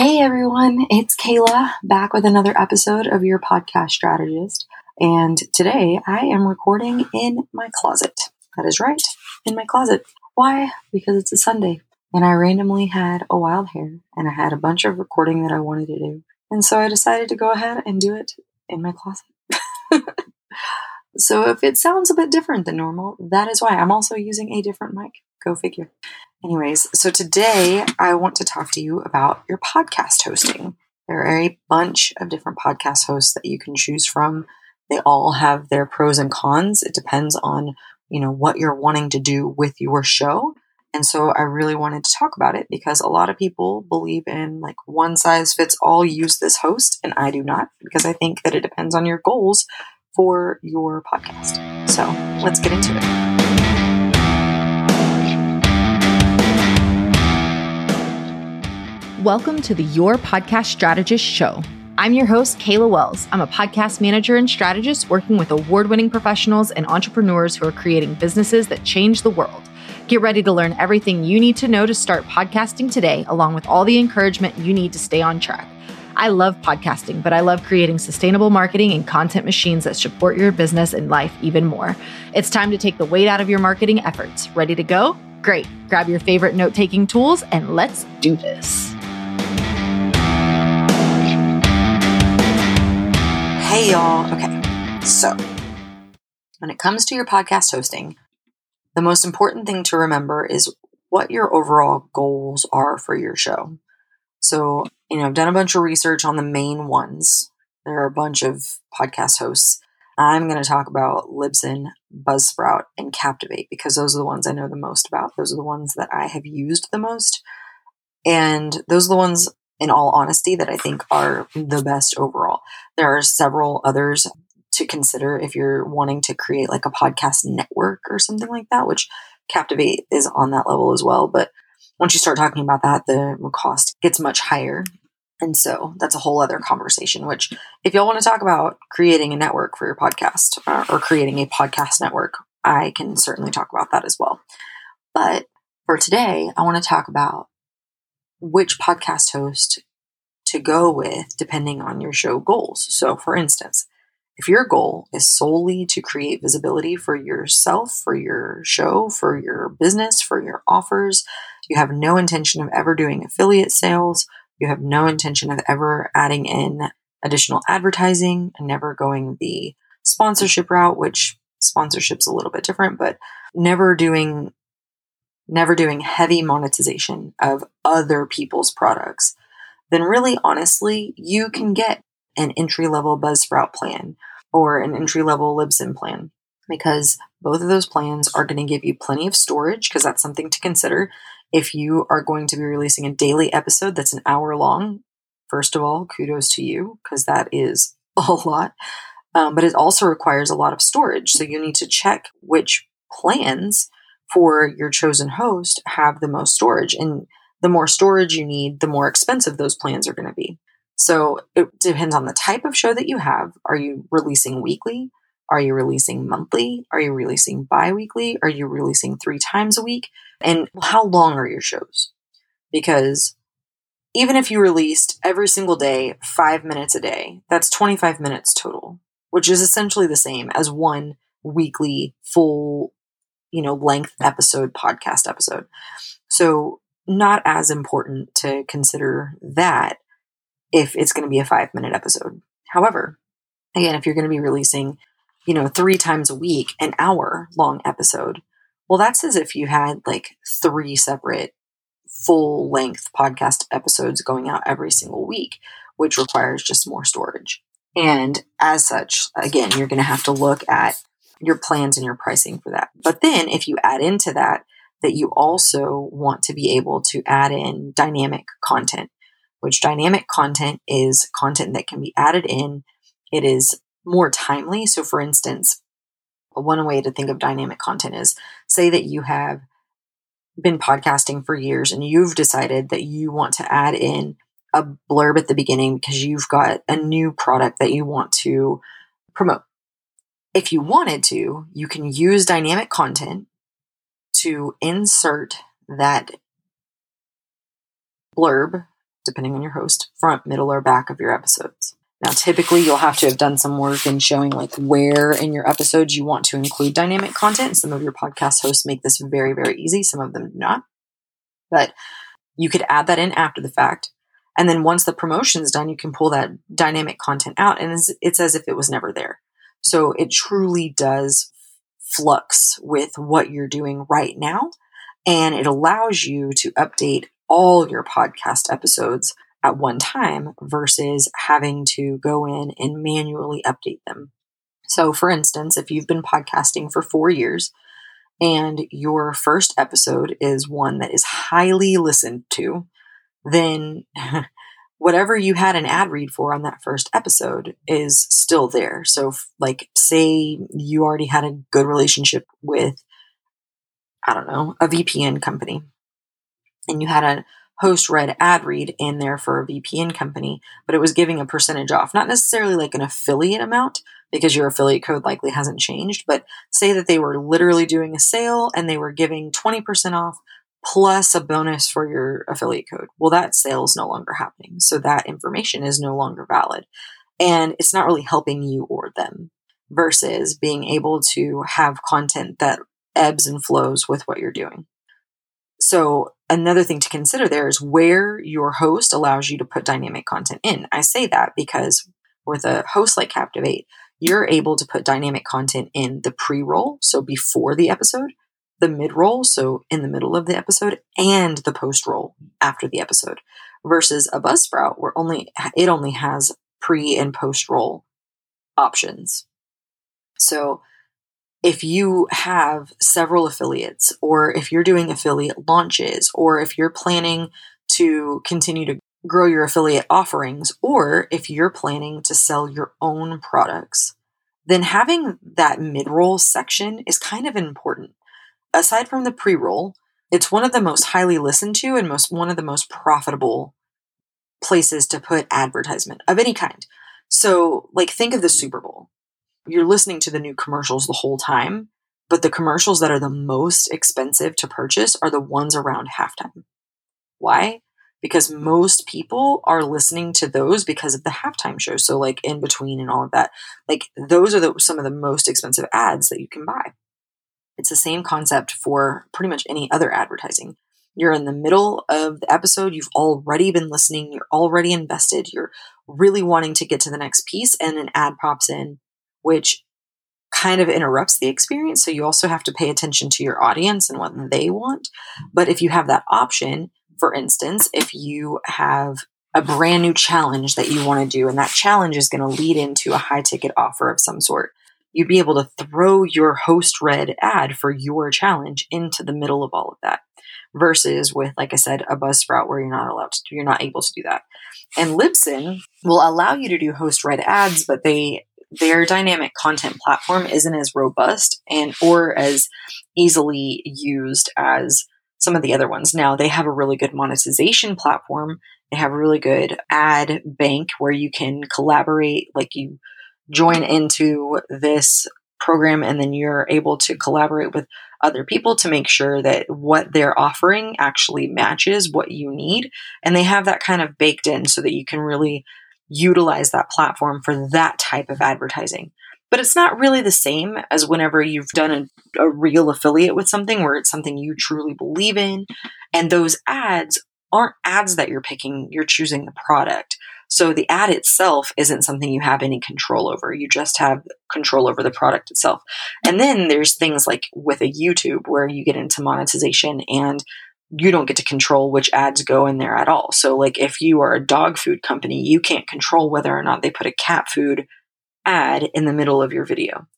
Hey everyone, it's Kayla back with another episode of your podcast strategist. And today I am recording in my closet. That is right, in my closet. Why? Because it's a Sunday and I randomly had a wild hair and I had a bunch of recording that I wanted to do. And so I decided to go ahead and do it in my closet. so if it sounds a bit different than normal, that is why I'm also using a different mic. Go figure. Anyways, so today I want to talk to you about your podcast hosting. There are a bunch of different podcast hosts that you can choose from. They all have their pros and cons. It depends on, you know, what you're wanting to do with your show. And so I really wanted to talk about it because a lot of people believe in like one size fits all, use this host, and I do not because I think that it depends on your goals for your podcast. So let's get into it. Welcome to the Your Podcast Strategist Show. I'm your host, Kayla Wells. I'm a podcast manager and strategist working with award winning professionals and entrepreneurs who are creating businesses that change the world. Get ready to learn everything you need to know to start podcasting today, along with all the encouragement you need to stay on track. I love podcasting, but I love creating sustainable marketing and content machines that support your business and life even more. It's time to take the weight out of your marketing efforts. Ready to go? Great. Grab your favorite note taking tools and let's do this. Hey, y'all. Okay. So, when it comes to your podcast hosting, the most important thing to remember is what your overall goals are for your show. So, you know, I've done a bunch of research on the main ones. There are a bunch of podcast hosts. I'm going to talk about Libsyn, Buzzsprout, and Captivate because those are the ones I know the most about. Those are the ones that I have used the most. And those are the ones in all honesty, that I think are the best overall. There are several others to consider if you're wanting to create like a podcast network or something like that, which Captivate is on that level as well. But once you start talking about that, the cost gets much higher. And so that's a whole other conversation, which if y'all want to talk about creating a network for your podcast uh, or creating a podcast network, I can certainly talk about that as well. But for today, I want to talk about which podcast host to go with depending on your show goals. So, for instance, if your goal is solely to create visibility for yourself, for your show, for your business, for your offers, you have no intention of ever doing affiliate sales, you have no intention of ever adding in additional advertising and never going the sponsorship route, which sponsorship's a little bit different, but never doing never doing heavy monetization of other people's products, then really honestly, you can get an entry level Buzzsprout plan or an entry level Libsyn plan because both of those plans are going to give you plenty of storage because that's something to consider. If you are going to be releasing a daily episode that's an hour long, first of all, kudos to you because that is a lot. Um, but it also requires a lot of storage. So you need to check which plans for your chosen host have the most storage. And the more storage you need, the more expensive those plans are going to be. So it depends on the type of show that you have. Are you releasing weekly? Are you releasing monthly? Are you releasing bi weekly? Are you releasing three times a week? And how long are your shows? Because even if you released every single day, five minutes a day, that's 25 minutes total, which is essentially the same as one weekly full you know, length episode, podcast episode. So, not as important to consider that if it's going to be a five minute episode. However, again, if you're going to be releasing, you know, three times a week, an hour long episode, well, that's as if you had like three separate full length podcast episodes going out every single week, which requires just more storage. And as such, again, you're going to have to look at your plans and your pricing for that. But then if you add into that, that you also want to be able to add in dynamic content, which dynamic content is content that can be added in. It is more timely. So, for instance, one way to think of dynamic content is say that you have been podcasting for years and you've decided that you want to add in a blurb at the beginning because you've got a new product that you want to promote if you wanted to, you can use dynamic content to insert that blurb depending on your host, front, middle, or back of your episodes. Now, typically, you'll have to have done some work in showing like where in your episodes you want to include dynamic content. Some of your podcast hosts make this very, very easy. Some of them do not. But you could add that in after the fact. And then once the promotion is done, you can pull that dynamic content out and it's, it's as if it was never there. So it truly does flux with what you're doing right now. And it allows you to update all your podcast episodes at one time versus having to go in and manually update them. So, for instance, if you've been podcasting for four years and your first episode is one that is highly listened to, then whatever you had an ad read for on that first episode is still there. So, like, say you already had a good relationship with, I don't know, a VPN company, and you had a host read ad read in there for a VPN company, but it was giving a percentage off, not necessarily like an affiliate amount because your affiliate code likely hasn't changed, but say that they were literally doing a sale and they were giving 20% off plus a bonus for your affiliate code. Well, that sale is no longer happening. So that information is no longer valid. And it's not really helping you or them versus being able to have content that ebbs and flows with what you're doing. So another thing to consider there is where your host allows you to put dynamic content in. I say that because with a host like Captivate, you're able to put dynamic content in the pre roll, so before the episode, the mid roll, so in the middle of the episode, and the post roll after the episode, versus a Buzzsprout where only it only has pre and post roll options. So if you have several affiliates, or if you're doing affiliate launches, or if you're planning to continue to grow your affiliate offerings, or if you're planning to sell your own products, then having that mid roll section is kind of important aside from the pre-roll, it's one of the most highly listened to and most one of the most profitable places to put advertisement of any kind. So, like think of the Super Bowl. You're listening to the new commercials the whole time, but the commercials that are the most expensive to purchase are the ones around halftime. Why? Because most people are listening to those because of the halftime show. So, like in between and all of that, like those are the, some of the most expensive ads that you can buy. It's the same concept for pretty much any other advertising. You're in the middle of the episode, you've already been listening, you're already invested, you're really wanting to get to the next piece, and an ad pops in, which kind of interrupts the experience. So you also have to pay attention to your audience and what they want. But if you have that option, for instance, if you have a brand new challenge that you want to do, and that challenge is going to lead into a high ticket offer of some sort, you'd be able to throw your host read ad for your challenge into the middle of all of that versus with like i said a buzzsprout where you're not allowed to you're not able to do that. And libsyn will allow you to do host read ads but they their dynamic content platform isn't as robust and or as easily used as some of the other ones. Now they have a really good monetization platform. They have a really good ad bank where you can collaborate like you join into this program and then you're able to collaborate with other people to make sure that what they're offering actually matches what you need. And they have that kind of baked in so that you can really utilize that platform for that type of advertising. But it's not really the same as whenever you've done a, a real affiliate with something where it's something you truly believe in and those ads aren't ads that you're picking you're choosing the product so the ad itself isn't something you have any control over. You just have control over the product itself. And then there's things like with a YouTube where you get into monetization and you don't get to control which ads go in there at all. So like if you are a dog food company, you can't control whether or not they put a cat food ad in the middle of your video.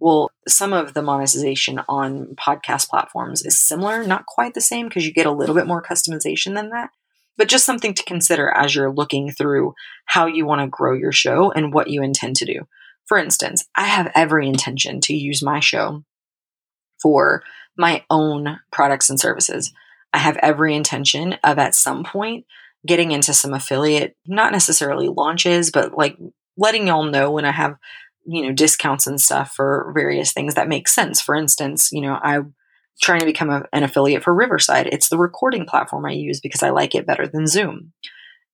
Well, some of the monetization on podcast platforms is similar, not quite the same because you get a little bit more customization than that but just something to consider as you're looking through how you want to grow your show and what you intend to do. For instance, I have every intention to use my show for my own products and services. I have every intention of at some point getting into some affiliate, not necessarily launches, but like letting y'all know when I have, you know, discounts and stuff for various things that make sense. For instance, you know, I trying to become a, an affiliate for Riverside. It's the recording platform I use because I like it better than Zoom.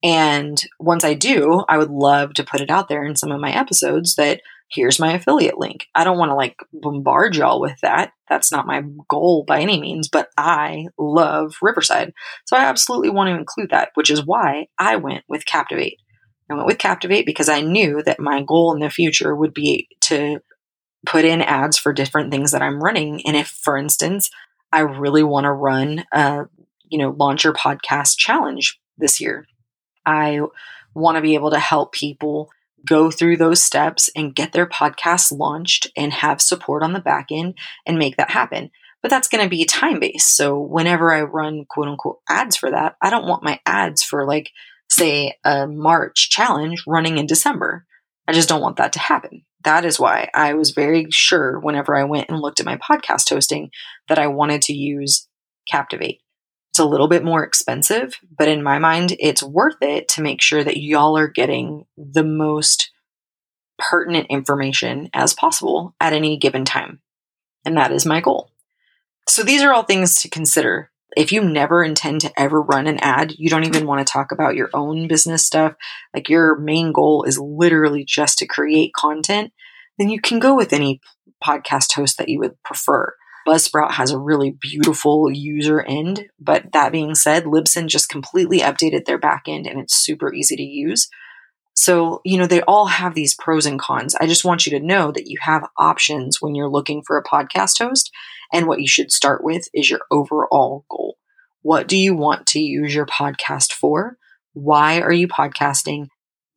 And once I do, I would love to put it out there in some of my episodes that here's my affiliate link. I don't want to like bombard y'all with that. That's not my goal by any means, but I love Riverside. So I absolutely want to include that, which is why I went with Captivate. I went with Captivate because I knew that my goal in the future would be to put in ads for different things that I'm running. And if, for instance, I really want to run a, you know, launch your podcast challenge this year, I want to be able to help people go through those steps and get their podcast launched and have support on the back end and make that happen. But that's going to be time based. So whenever I run quote unquote ads for that, I don't want my ads for like, say, a March challenge running in December. I just don't want that to happen. That is why I was very sure whenever I went and looked at my podcast hosting that I wanted to use Captivate. It's a little bit more expensive, but in my mind, it's worth it to make sure that y'all are getting the most pertinent information as possible at any given time. And that is my goal. So these are all things to consider. If you never intend to ever run an ad, you don't even want to talk about your own business stuff, like your main goal is literally just to create content, then you can go with any podcast host that you would prefer. Buzzsprout has a really beautiful user end, but that being said, Libsyn just completely updated their backend and it's super easy to use. So, you know, they all have these pros and cons. I just want you to know that you have options when you're looking for a podcast host. And what you should start with is your overall goal. What do you want to use your podcast for? Why are you podcasting?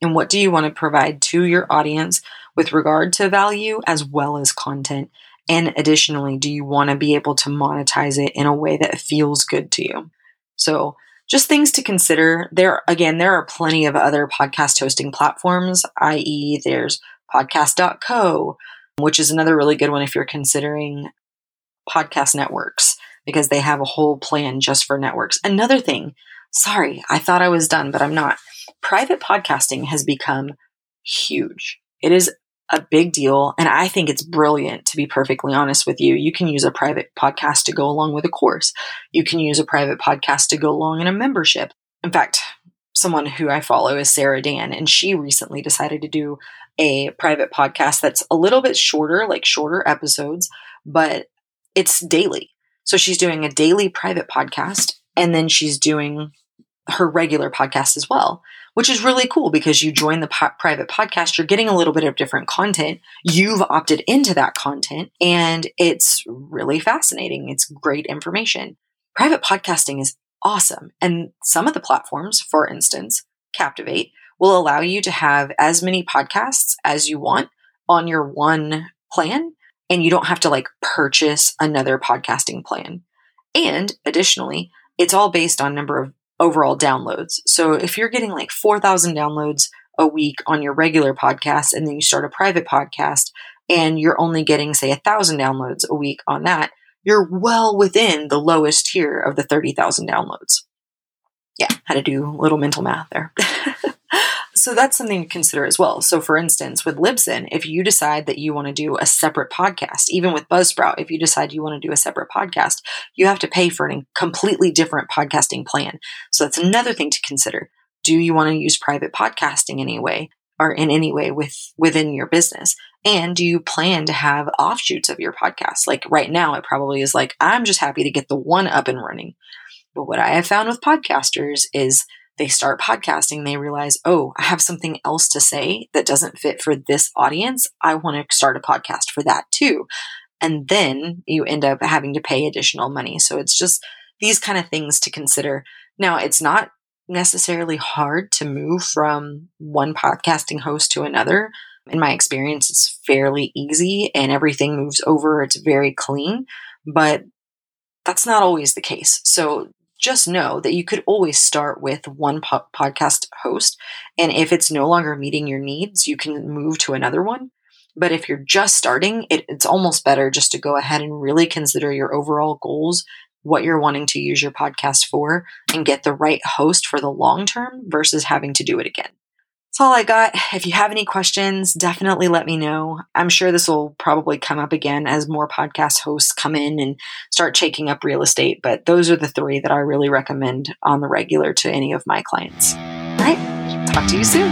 And what do you want to provide to your audience with regard to value as well as content? And additionally, do you want to be able to monetize it in a way that feels good to you? So, just things to consider. There, again, there are plenty of other podcast hosting platforms, i.e., there's podcast.co, which is another really good one if you're considering podcast networks because they have a whole plan just for networks. Another thing, sorry, I thought I was done, but I'm not. Private podcasting has become huge. It is a big deal. And I think it's brilliant, to be perfectly honest with you. You can use a private podcast to go along with a course. You can use a private podcast to go along in a membership. In fact, someone who I follow is Sarah Dan, and she recently decided to do a private podcast that's a little bit shorter, like shorter episodes, but it's daily. So she's doing a daily private podcast, and then she's doing her regular podcast as well which is really cool because you join the po- private podcast, you're getting a little bit of different content. You've opted into that content and it's really fascinating. It's great information. Private podcasting is awesome. And some of the platforms, for instance, Captivate, will allow you to have as many podcasts as you want on your one plan. And you don't have to like purchase another podcasting plan. And additionally, it's all based on number of overall downloads. So if you're getting like 4,000 downloads a week on your regular podcast and then you start a private podcast and you're only getting say a thousand downloads a week on that, you're well within the lowest tier of the 30,000 downloads. Yeah, had to do a little mental math there. so that's something to consider as well. So, for instance, with Libsyn, if you decide that you want to do a separate podcast, even with Buzzsprout, if you decide you want to do a separate podcast, you have to pay for a completely different podcasting plan. So, that's another thing to consider. Do you want to use private podcasting anyway? Or in any way with within your business, and do you plan to have offshoots of your podcast? Like right now, it probably is like I'm just happy to get the one up and running. But what I have found with podcasters is they start podcasting, they realize, oh, I have something else to say that doesn't fit for this audience. I want to start a podcast for that too. And then you end up having to pay additional money. So it's just these kind of things to consider. Now, it's not necessarily hard to move from one podcasting host to another. In my experience, it's fairly easy and everything moves over. It's very clean, but that's not always the case. So just know that you could always start with one po- podcast host. And if it's no longer meeting your needs, you can move to another one. But if you're just starting, it, it's almost better just to go ahead and really consider your overall goals, what you're wanting to use your podcast for, and get the right host for the long term versus having to do it again. That's all I got. If you have any questions, definitely let me know. I'm sure this will probably come up again as more podcast hosts come in and start shaking up real estate, but those are the three that I really recommend on the regular to any of my clients. All right, Talk to you soon.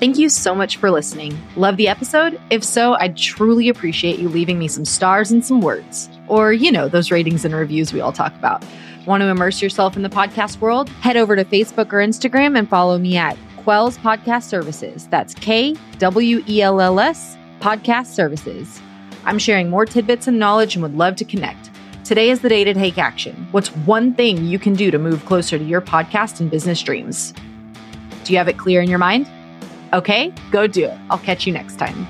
Thank you so much for listening. Love the episode? If so, I'd truly appreciate you leaving me some stars and some words. Or, you know, those ratings and reviews we all talk about. Want to immerse yourself in the podcast world? Head over to Facebook or Instagram and follow me at KWells Podcast Services. That's K W E L L S Podcast Services. I'm sharing more tidbits and knowledge and would love to connect. Today is the day to take action. What's one thing you can do to move closer to your podcast and business dreams? Do you have it clear in your mind? Okay, go do it. I'll catch you next time.